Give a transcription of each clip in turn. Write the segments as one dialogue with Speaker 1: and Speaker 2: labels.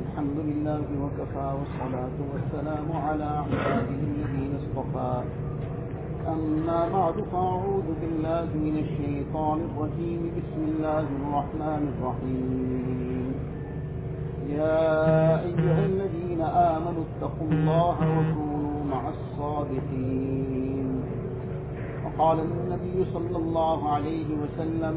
Speaker 1: الحمد لله وكفى والصلاة والسلام على عباده الذين اصطفى. أما بعد فأعوذ بالله من الشيطان الرجيم. بسم الله الرحمن الرحيم. يا أيها الذين آمنوا اتقوا الله وكونوا مع الصادقين. وقال النبي صلى الله عليه وسلم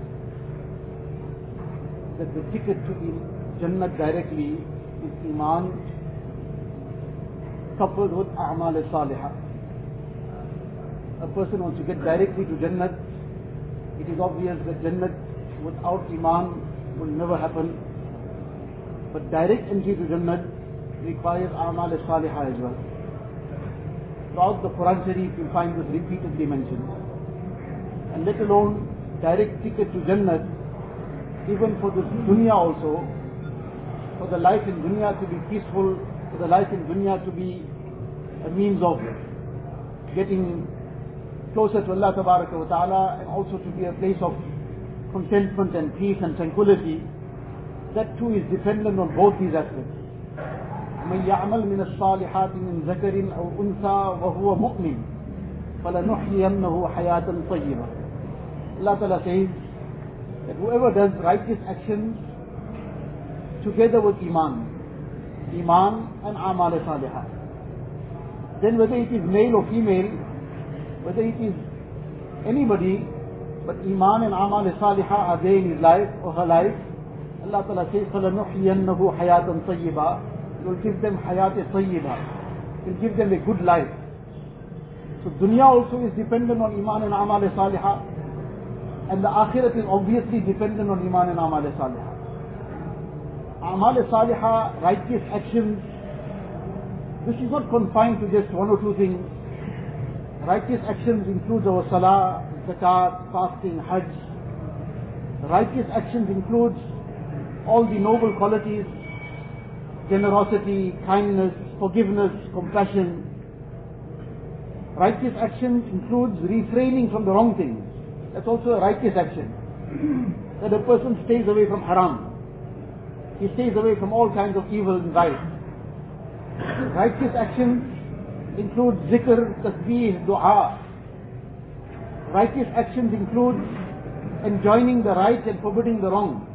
Speaker 1: that the ticket to the Jannah directly is Iman coupled with A'mal Salihah. A person wants to get directly to Jannah, it is obvious that Jannah without Iman will never happen. But direct entry to Jannah requires A'mal Salihah as well. Throughout the Quran Sharif you find this repeatedly mentioned. And let alone direct ticket to Jannah, even for this dunya also, for the life in dunya to be peaceful, for the life in dunya to be a means of getting closer to Allah Tabaraka wa Ta'ala and also to be a place of contentment and peace and tranquility, that too is dependent on both these aspects. من يعمل من الصالحات من ذكر أو أنثى وهو مؤمن فلنحيينه حياة طيبة Allah Ta'ala says that whoever does righteous actions together with Iman, Iman and Amal Salihah, then whether it is male or female, whether it is anybody, but Iman and Amal Salihah are there in his life or her life, Allah Ta'ala says, فَلَنُحْيَنَّهُ حَيَاةً طَيِّبًا will give them hayat tayyiba, will give them a good life. So dunya also is dependent on Iman and Amal Salihah, and the akhirat is obviously dependent on Iman and Amal Salihah. Amal Salihah, righteous actions, this is not confined to just one or two things. Righteous actions includes our salah, zakat, fasting, hajj. Righteous actions includes all the noble qualities, generosity, kindness, forgiveness, compassion. Righteous actions includes refraining from the wrong things. That's also a righteous action. that a person stays away from haram. He stays away from all kinds of evil and vice. Righteous actions include zikr, tasbih, dua. Righteous actions include enjoining the right and forbidding the wrong.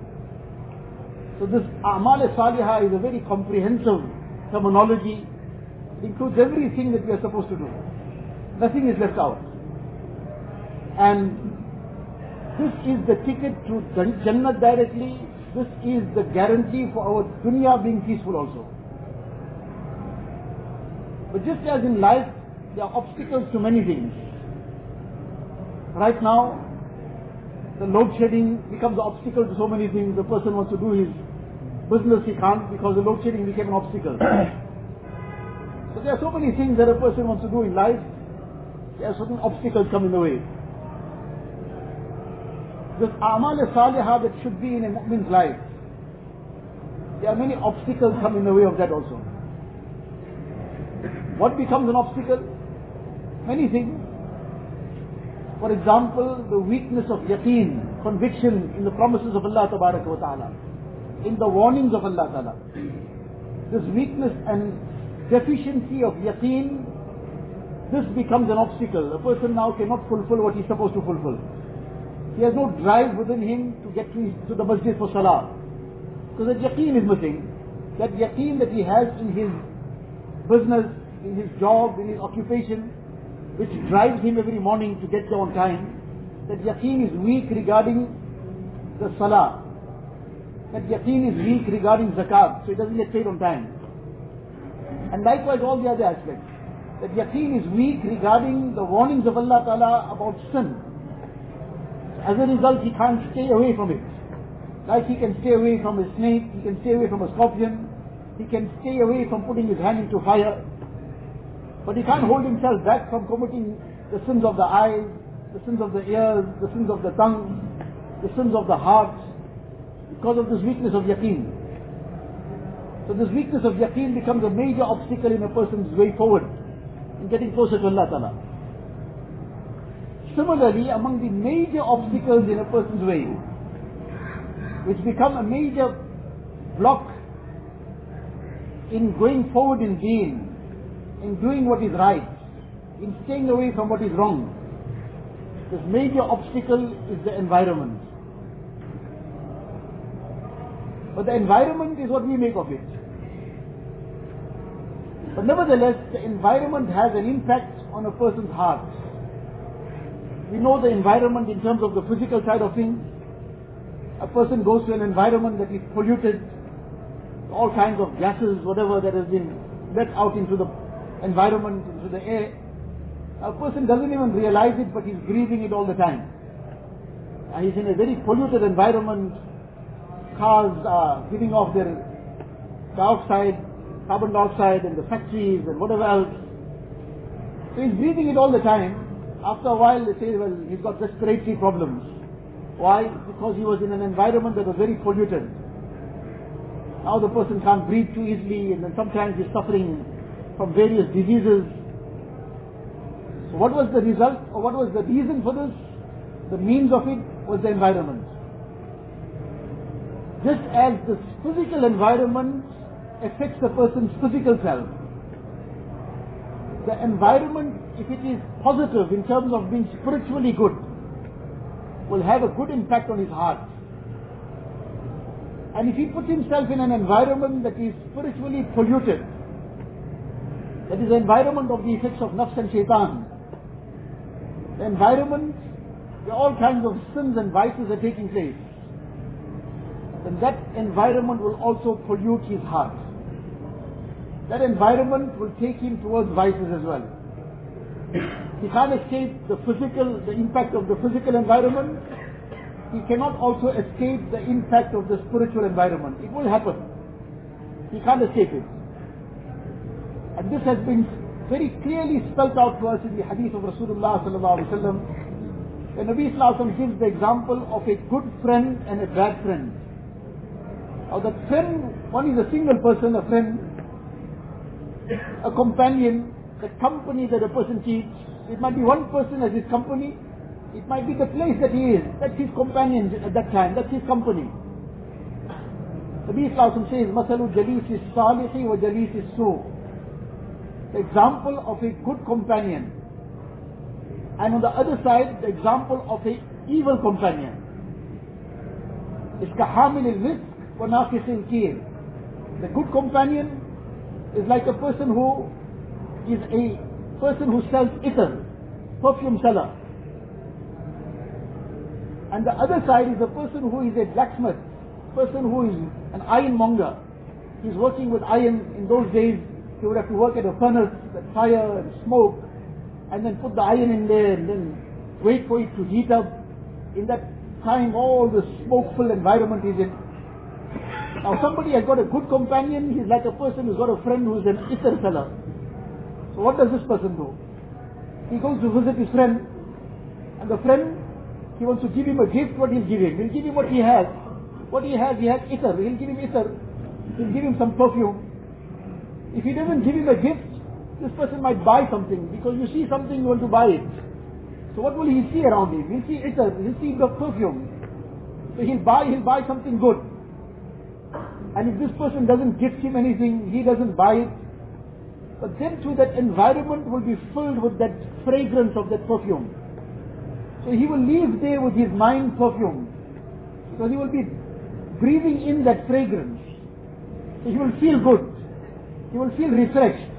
Speaker 1: So this A'mal Salihah is a very comprehensive terminology. It includes everything that we are supposed to do. Nothing is left out. And this is the ticket to Jannah directly. This is the guarantee for our dunya being peaceful also. But just as in life, there are obstacles to many things. Right now, the load shedding becomes an obstacle to so many things. The person wants to do his business, he can't because the load shedding became an obstacle. so there are so many things that a person wants to do in life. There are certain obstacles come in the way. This amal salihah that should be in a mu'min's life. There are many obstacles come in the way of that also. What becomes an obstacle? Many things. For example, the weakness of yaqeen, conviction in the promises of Allah ta'ala, in the warnings of Allah ta'ala. This weakness and deficiency of yaqeen, this becomes an obstacle. A person now cannot fulfill what he's supposed to fulfill. He has no drive within him to get to, his, to the masjid for salah. Because the yaqeen is missing. That yaqeen that he has in his business, in his job, in his occupation, which drives him every morning to get there on time, that yaqeen is weak regarding the salah. That yaqeen is weak regarding zakat, so he doesn't get paid on time. And likewise all the other aspects. That yaqeen is weak regarding the warnings of Allah Ta'ala about sin. As a result, he can't stay away from it. Like he can stay away from a snake, he can stay away from a scorpion, he can stay away from putting his hand into fire, but he can't hold himself back from committing the sins of the eyes, the sins of the ears, the sins of the tongue, the sins of the heart, because of this weakness of yaqeen. So this weakness of yaqeen becomes a major obstacle in a person's way forward, in getting closer to Allah Ta'ala. Similarly, among the major obstacles in a person's way, which become a major block in going forward in being, in doing what is right, in staying away from what is wrong, this major obstacle is the environment. But the environment is what we make of it. But nevertheless, the environment has an impact on a person's heart. We know the environment in terms of the physical side of things. A person goes to an environment that is polluted, all kinds of gases, whatever that has been let out into the environment, into the air. A person doesn't even realize it, but he's breathing it all the time. He's in a very polluted environment. Cars are giving off their dioxide, carbon dioxide and the factories and whatever else. So he's breathing it all the time. After a while they say, well, he's got respiratory problems. Why? Because he was in an environment that was very polluted. Now the person can't breathe too easily and then sometimes he's suffering from various diseases. So what was the result or what was the reason for this? The means of it was the environment. Just as the physical environment affects a person's physical self, the environment, if it is positive in terms of being spiritually good, will have a good impact on his heart. And if he puts himself in an environment that is spiritually polluted, that is the environment of the effects of nafs and shaitan, the environment where all kinds of sins and vices are taking place, then that environment will also pollute his heart that environment will take him towards vices as well. He can't escape the physical, the impact of the physical environment. He cannot also escape the impact of the spiritual environment. It will happen. He can't escape it. And this has been very clearly spelled out to us in the hadith of Rasulullah sallallahu alaihi wasallam. The Nabi sallallahu gives the example of a good friend and a bad friend. Now that friend, one is a single person, a friend, a companion, the company that a person keeps. It might be one person as his company. It might be the place that he is. That's his companion at that time. That's his company. Nabi Sallallahu says, Masalu jalisi salihi wa jalisi su. The example of a good companion. And on the other side, the example of a evil companion. Is kahamil al-rizq wa naqis al-kir. The good companion is like a person who is a person who sells itar, perfume seller. And the other side is a person who is a blacksmith, person who is an ironmonger. He's working with iron. In those days, he would have to work at a furnace, at fire and smoke, and then put the iron in there and then wait for it to heat up. In that time, all the smoke-filled environment is in. Now somebody has got a good companion, he's like a person who's got a friend who's an itar seller. So what does this person do? He goes to visit his friend, and the friend, he wants to give him a gift, what he'll give him? He'll give him what he has. What he has, he has itar. He'll give him itar. He'll give him some perfume. If he doesn't give him a gift, this person might buy something, because you see something, you want to buy it. So what will he see around him? He'll see itar, he'll see the perfume. So he'll buy, he'll buy something good. And if this person doesn't gift him anything, he doesn't buy it, but then too that environment will be filled with that fragrance of that perfume. So he will leave there with his mind perfumed. So he will be breathing in that fragrance. So he will feel good. He will feel refreshed.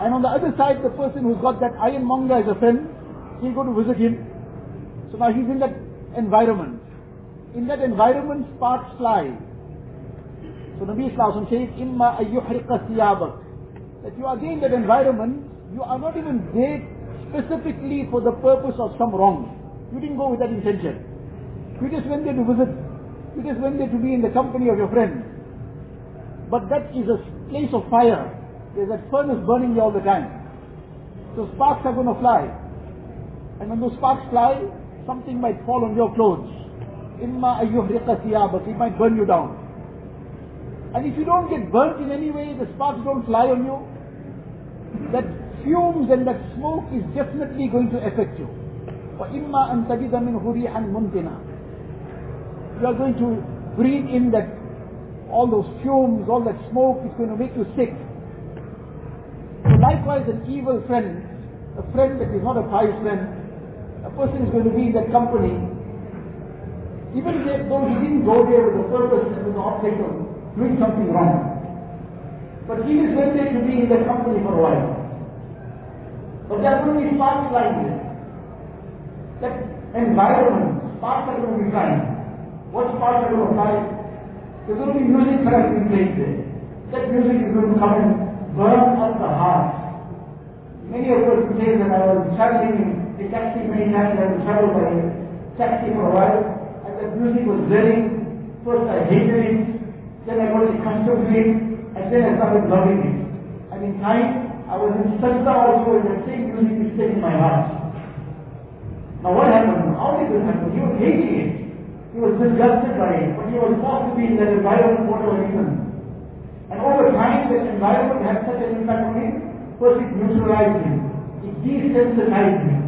Speaker 1: And on the other side, the person who's got that ironmonger as a friend, he'll go to visit him. So now he's in that environment. In that environment, sparks fly. So Nabi Sallallahu says, Imma ayyuhriqa siyabak. That you are in that environment, you are not even there specifically for the purpose of some wrong. You didn't go with that intention. You just went there to visit You just went there to be in the company of your friends. But that is a place of fire. There's that furnace burning you all the time. So sparks are going to fly. And when those sparks fly, something might fall on your clothes. Imma ayyuhriqa thiyabak. It might burn you down. And if you don't get burnt in any way, the sparks don't fly on you, that fumes and that smoke is definitely going to affect you. وَإِمَّا أَن تَجِدَ مِنْهُ رِيحًا مُنْتِنًا You are going to breathe in that, all those fumes, all that smoke, it's going to make you sick. So likewise an evil friend, a friend that is not a pious friend, a person is going to be in that company, even though he didn't go there with the purpose and with the object of doing something wrong. But he is went to be in the company for a while. But there to be sparks flying there. That environment, sparks are going to be flying. What sparks are going to fly? There's going to be music being played there. That music is going to come and burn up the heart. Many of us say that I was traveling in a taxi many times, I was traveled by taxi for a while, and that music was very, first I hated it, then I got accustomed to it, and then I started loving it. And in time, I was in sajda also, and the same music is staying in my heart. Now what happened? How did this happen? He was hating it. He was disgusted by it, but he was forced to be in that environment for a reason. And over time, that environment had such an impact on him, first it neutralized him. It desensitized him.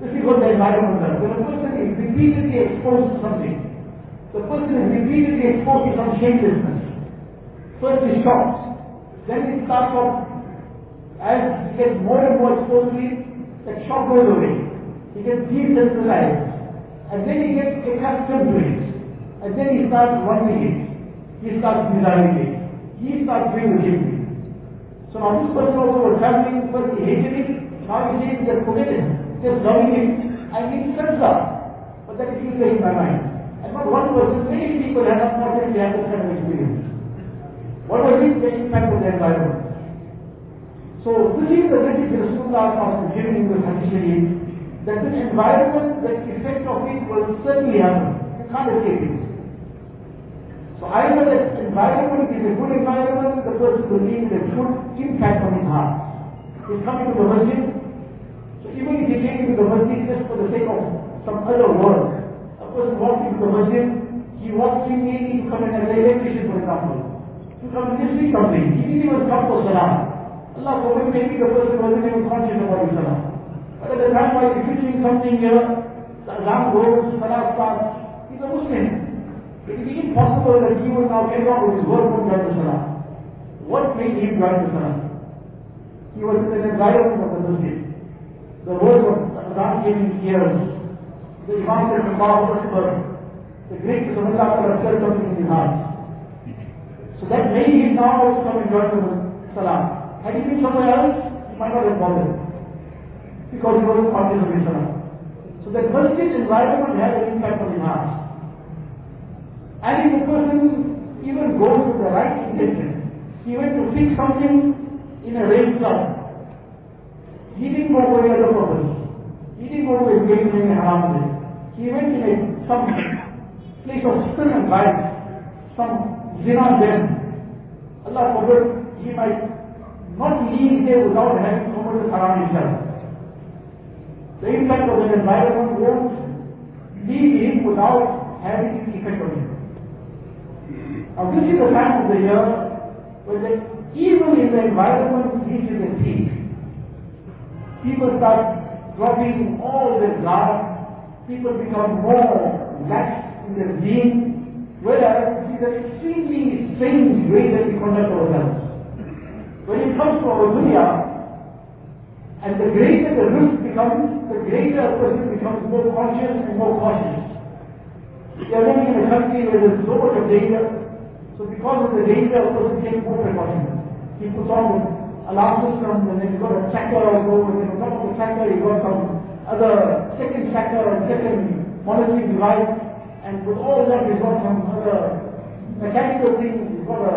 Speaker 1: This is what the environment does. When a person is repeatedly exposed to something, the person is repeatedly exposed to some shamelessness. First he shocks, then he starts off, as he gets more and more exposed to it, that shock goes away. He gets desensitized. And then he gets accustomed to it. And then he starts wanting it. He starts desiring it. He starts doing the. So now this person also was traveling, first he hated it, now he says just forget it, just loving it, and he turns up. But that is still in my mind. And not one person, many people have unfortunately had this kind of experience. What was it? The impact of the environment. So this is the message Rasulullah was giving in the Hadith that this environment, the effect of it will certainly happen. You can't escape it. So either that environment is a good environment, the person will leave a good impact on his heart. He's coming to the masjid, so even if he came to the masjid just for the sake of some other work, walks into the masjid, he walks in maybe to come in as an electrician for example, to come see something. He didn't even come for salah. Allah forbid maybe the person wasn't even conscious about his salah. But at the time while he's preaching something here, the alarm goes, salah starts, he's a Muslim. It is impossible that he would now carry on with his work from join the Salah. What made him join the Salah? He was in an environment of the masjid. The word of Adhan came in ears. The Imam said, Allahu Akbar. The great Rasulullah felt something in his heart. So that made him now also come and join the Salah. Had he been somewhere else, he might not have bothered. Because he wasn't conscious of his Salah. So that masjid environment had an impact on his heart. And if a person even goes with the right intention, he went to fix something in a rainstorm. He didn't go for any other purpose. He didn't go to engage in haram day. He went in some place of sin and vice, some zina den. Allah forbid, he might not leave there without having committed haram himself. The impact of the environment won't leave him without having its effect on him. Now this is the time of the year when the evil in the environment reaches a peak. People start dropping all their guard. People become more lax in their being. Whereas it is an extremely strange way that we conduct ourselves. When it comes to our dunya, and the greater the risk becomes, the greater a person becomes more conscious and more cautious. We are living in a country where there is so much of danger, so because of the danger, a person takes more precautions. He puts on alarm system, and then he's got a tracker also, and then on top of the tracker, he got some other second tracker and second monitoring device, and with all that, got some other mechanical things, got a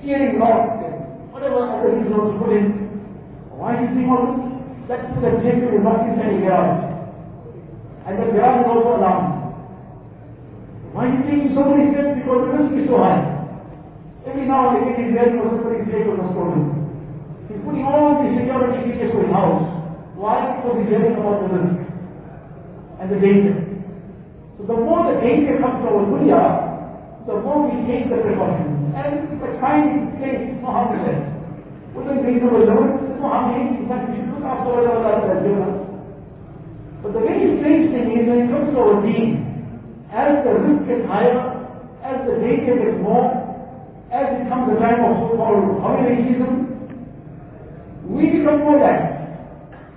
Speaker 1: steering lock, and whatever other also put in. Why is he doing all this? That's so that Jacob will not inside the garage. And the garage is also alarmed.
Speaker 2: Why is he taking so many steps? Because the risk is so high. Every now and again he's ready for somebody to take a stolen. He's putting all these security features for his house. Why? Because he's hearing about the risk and the danger. So the more the danger comes to our dunya, the more we take the precautions. And the time it takes, no harm in that. Within reasonable limits, no harm in In fact, we should look after whatever Allah has given us. But the very strange thing is when it comes to our deen, as the risk gets higher, as the danger gets more, as it comes the time of so-called holiday season, we become more lax.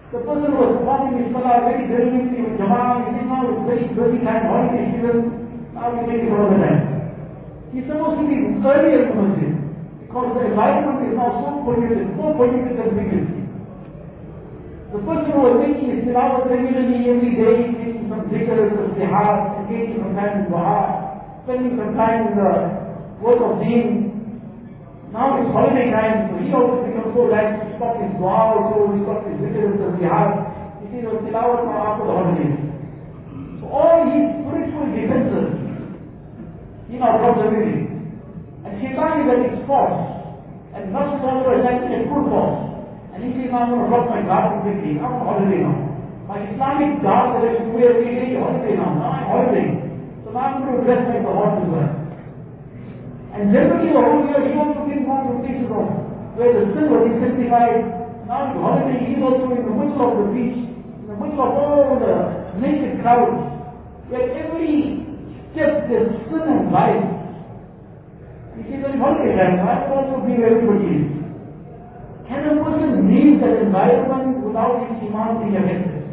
Speaker 2: The person who was performing his salah very diligently with jama'ah, he now it's very busy time, holiday season, now we make it another time. He's supposed to be earlier in masjid, because the environment is now so polluted, more polluted than previously. The person who was making his tilawat regularly every day, making some zikr, some istihad, engaging some time in dua, spending some time in the work of deen, now it's holiday time, so he also becomes so lax to stop his dua also, he stops his zikr and jihad. He sees the tilawat after the holidays. So all these spiritual defenses, he now comes away. And shaitan is at its force. And nafs is also attacking at full force. And he says, I'm going to drop my guard completely. I'm on holiday now. My Islamic guard that I should wear every day, holiday now. Now I'm holiday. So now I'm going to dress like the horse as well. And generally whole year he also came home to places of where the sin was intensified. Now in holiday he is also in the middle of the beach, in the middle of all the naked crowds, where every step there's sin and vice. He says, on holiday time, I be where everybody is. Can a person leave that environment without his iman being affected?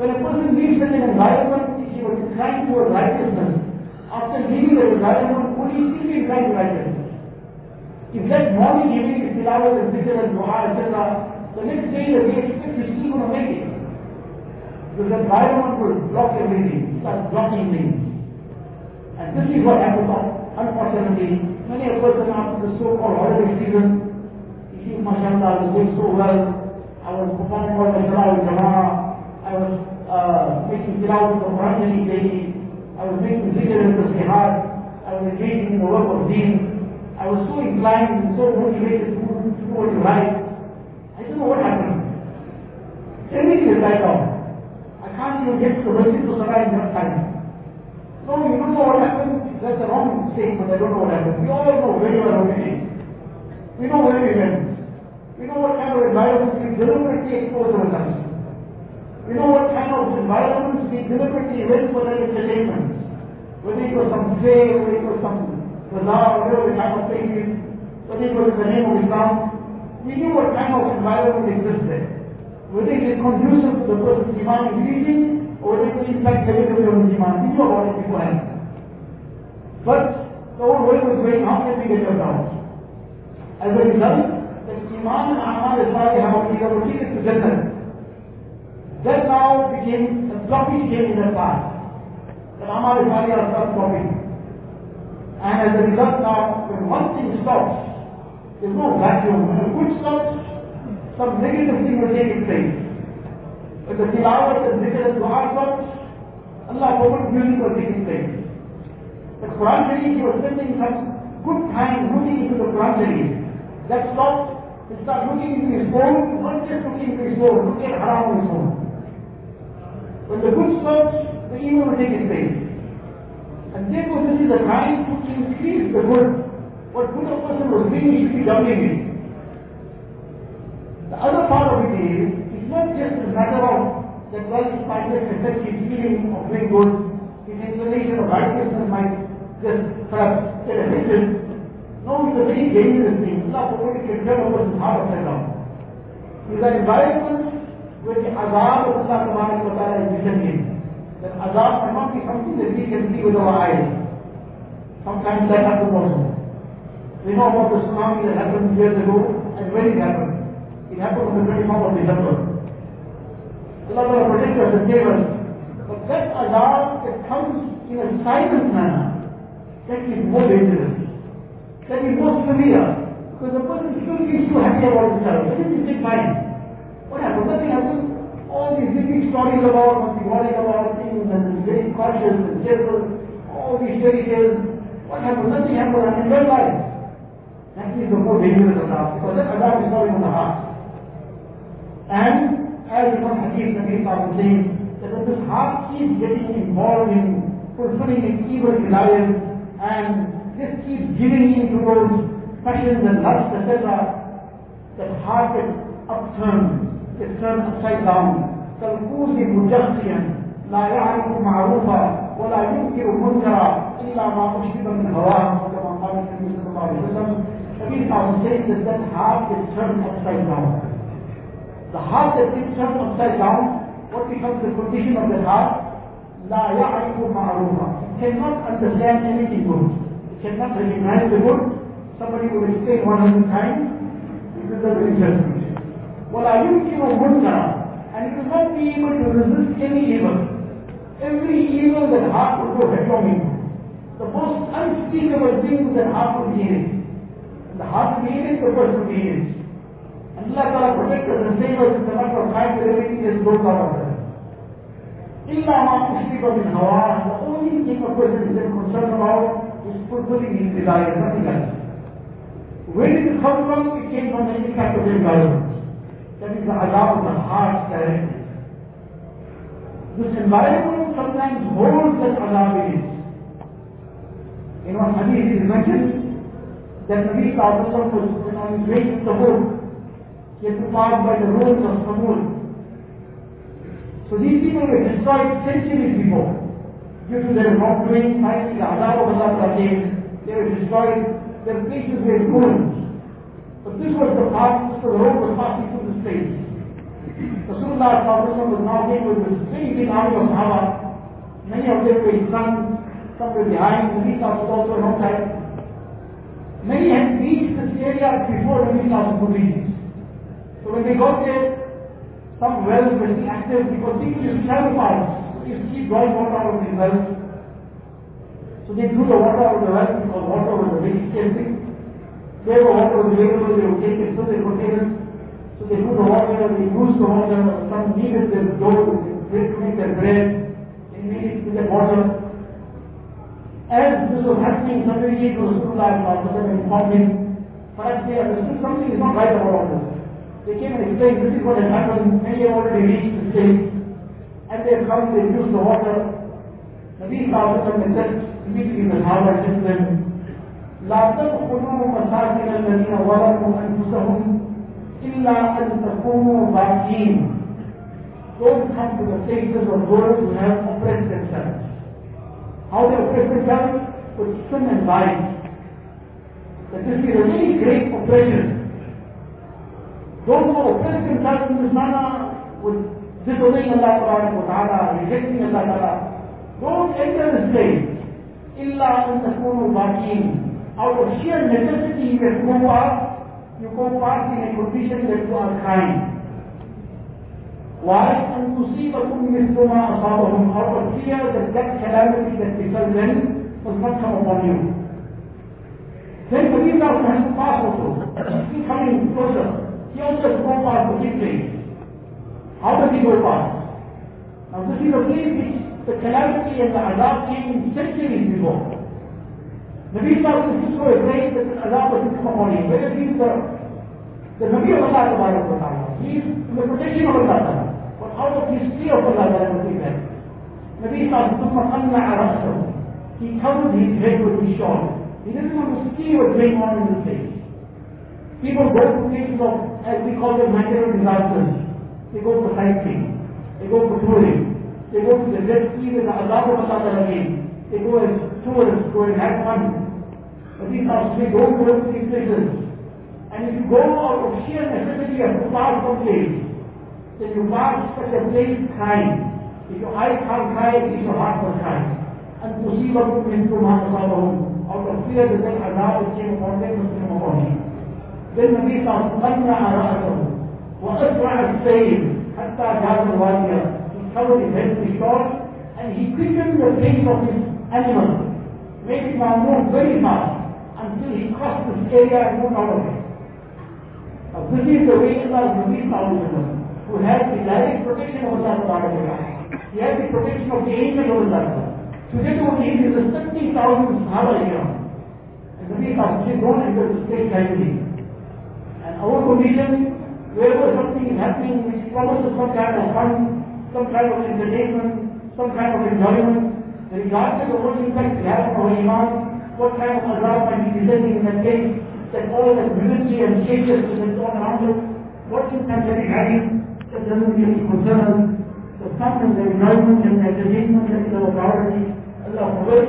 Speaker 2: When a person leaves an environment, he was inclined towards righteousness, after leaving the environment, would he still be inclined to righteousness? If that morning evening is tilawat and zikr and dua, etc., the next day the day expect he's still going to make it. Because the environment will block everything, start blocking things. And this is what happens, unfortunately. Many a person after the so-called holiday season, he sees, mashallah, I was doing so well. I was performing all the salah with jama'ah. I was uh, making tilawat of Quran daily. I was making zikr the tasbihat. I was engaging in the work of deen. I was so inclined and so motivated to, do what you like. I don't know what happened. Everything is right off. I can't even get to the masjid to in enough time. No, you don't know what happened. That's a wrong statement. I don't know what happened. We all know very well what is. We know where we went. We know what kind of environment we deliberately exposed ourselves. We know what kind of environments we deliberately went for that entertainment. Whether it was some play, whether it was some bazaar, whatever the kind of thing is, whether it was in the name of Islam, we knew what kind of environment exists there. Whether it is conducive to the person's iman increasing, or whether it is in fact negative to his iman. We knew about it beforehand. But the whole world was going, how can we get that out? As a result, the iman and amal is how we are proceeded to Jannah. That now became a blockage came in the past. The amal is like a blockage. And as a result now, when one thing stops, there's no vacuum. When a good stops, some negative thing will take its place. When the tilawat and zikr and dua stops, Allah forbid music will take its place. The Quran Sharif, he was spending some good time looking into the Quran Sharif. That stopped, he started looking into his phone, not just looking into his phone, looking on his phone. When the good stops, the evil will take its place. And therefore this is the time to increase the good. What good a person was doing, he should be it. The other part of it is, it's not just a matter of that well his kindness affects his feeling of doing good, his inclination of righteousness might just perhaps get affected. No, it's a very dangerous thing. Forbid it can turn a person's heart upside down. It's an environment where the azab of Allah ta'ala is descending. That azab cannot be something that we can see with our eyes. Sometimes that happens also. We know about the tsunami that happened years ago and when it happened. It happened on the 24th of December. Allah will protect us and save us. But that azab that comes in a silent manner, that is more dangerous. That is more severe. Because the person still feels too happy about himself. But this is fine. What happened? Nothing happened. All these big stories about must be worrying about things and very cautious and careful. All these fairy tales. What happened? Nothing happened and enjoy life. That is the more dangerous azab because that azab is falling on the heart. And as Imam Hakim Nabi was saying, that when this heart keeps getting involved in fulfilling its evil desires and this keeps giving in to those passions and lusts, etc., that heart gets upturned, upside down. كالكوز مجخيا لا يعرف معروفا ولا ينكر منكرا الا ما اشرب من هواه كما قال النبي صلى الله عليه وسلم. Nabi Sallallahu says that heart is turned upside down. The heart that is turned upside down, what becomes the condition of the heart? لا يعرف معروفا. It cannot understand anything good. It cannot recognize the good. Somebody will explain 100 times, it is a interpretation. ولا يمكن منكرا and you will not be able to resist any evil. Every evil that heart will go headlong into. The most unspeakable things that heart will be in. The heart will be in it, the person will be in it. And Allah Ta'ala protects us and saves us in the matter of time that everything is broke out of us. إلا ما أشرك من هواه, the only thing a person is concerned about is fulfilling his desires, nothing else. Where did it come from? It came from the impact of the environment. That is of the heart directly. This environment sometimes holds that in it. In one hadith it is mentioned that Nabi Sallallahu was on his way to Tabuk. He had to pass by the roads of Samud. So these people were destroyed centuries before. Due to their wrongdoing, finally the azab of Allah. They were destroyed. Their places were ruined. But this was the path, so the road was passing through this place. Rasulullah was now came with this very big army of Sahaba. Many of them were in front, some were behind, the Nabi was also alongside. Many had reached this area before the Nabi could reach. So when they got there, some wells were still active because people used to travel fast. So used to keep drawing water out of these wells. So they drew the water out of the wells because water was a very scarce thing. Wherever water was available, they would take it to their containers. So they put the water, they used the water, some needed their dough, they to make their bread, they to get water. As this was happening, somebody came to Rasulullah and informed him, perhaps they understood something is not right about all this. They came and explained this is what has happened, many have already reached the stage, and they have come, they used the water. Nabi Sallallahu Alaihi said, immediately the Sahaba said to them, لا تدخلوا مساكن الذين ظلموا انفسهم الا ان تكونوا باقين Don't come to the places of those who have oppressed themselves. How they oppress themselves? With sin and violence. That this is a very great oppression. Those who oppress themselves in this manner with disobeying Allah Ta'ala, rejecting Allah Ta'ala, don't enter this place. إلا أن تكونوا باقين out of sheer necessity you can go past, you go past in a condition that you are crying. Why? أن تصيبكم مثل ما أصابهم out of fear that that calamity that befell them will not come upon you. Then the people has to pass also. He's coming closer. He also has to go past the big place. How does he go past? Now this is a place which the calamity and the azab came centuries before. Nabi Sallallahu is so afraid that the azab will come upon him. Whether he is the, the Nabi of Allah Subhanahu wa ta'ala. He is in the protection of Allah Ta'ala. But out of his fear of Allah Ta'ala will be there. Nabi Sallallahu He covered his head with his shawl. He didn't want to see what's going on in this place. People go to places of, as we call them, natural disasters. They go for sightseeing. They go for touring. They go to the Red Sea with the Azab of Allah Ta'ala. They go as tourists, go and have fun. But these are, they don't go to these places. And if you go out of sheer necessity of to pass some place, then you pass such a place crying. If your eyes can't cry, at least your heart will cry. And to see what you can do, out of fear that then Allah will came upon them, will came upon him. Then Nabi Sallallahu Alaihi وأسرع السير حتى جاء الوادي. He covered his head with short and he quickened the pace of his animal, made now move very fast until he crossed this area and moved out of it. Now this is the way Allah Nabi Sallallahu who has the direct protection of Allah He has the protection of the angel of Allah. Today we need is a 30,000 Sahaba here. And the people saying, don't enter the state lightly. And our condition, wherever something is happening which promises some kind of fun, some kind of entertainment, some kind of enjoyment, regardless of what impact it has on iman, what kind of azab might be descending in that case, that all that military and shakiness and so on around us, what impact that is having, that doesn't really concern us. The fun and the enjoyment and the entertainment that is our priority, Allah forbid,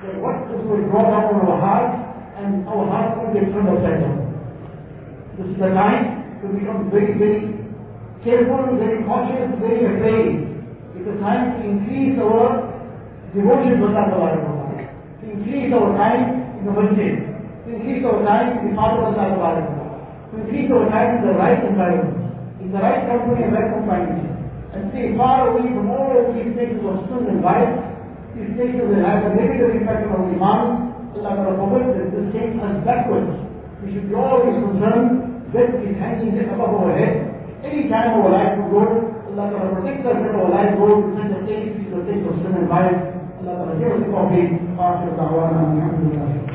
Speaker 2: that what is will draw down on our hearts, and our hearts will get turned upside down. This is the time to become very, very careful, very cautious, very afraid. It's a time to increase our devotion to Allah to increase our time in the masjid, to increase our time in the path of Allah to increase our time in the right environment, in the right company and right companionship, and stay far away from all of these places of sin and vice, these places that have a negative impact on our iman. Allah Taala forbid that this takes us backwards. We should be always concerned that that is hanging above our head. Any time our life will go, Allah Ta'ala protect us that our life goes to such a state, to the state of sin and violence. Allah Ta'ala give us the taufeeq. After the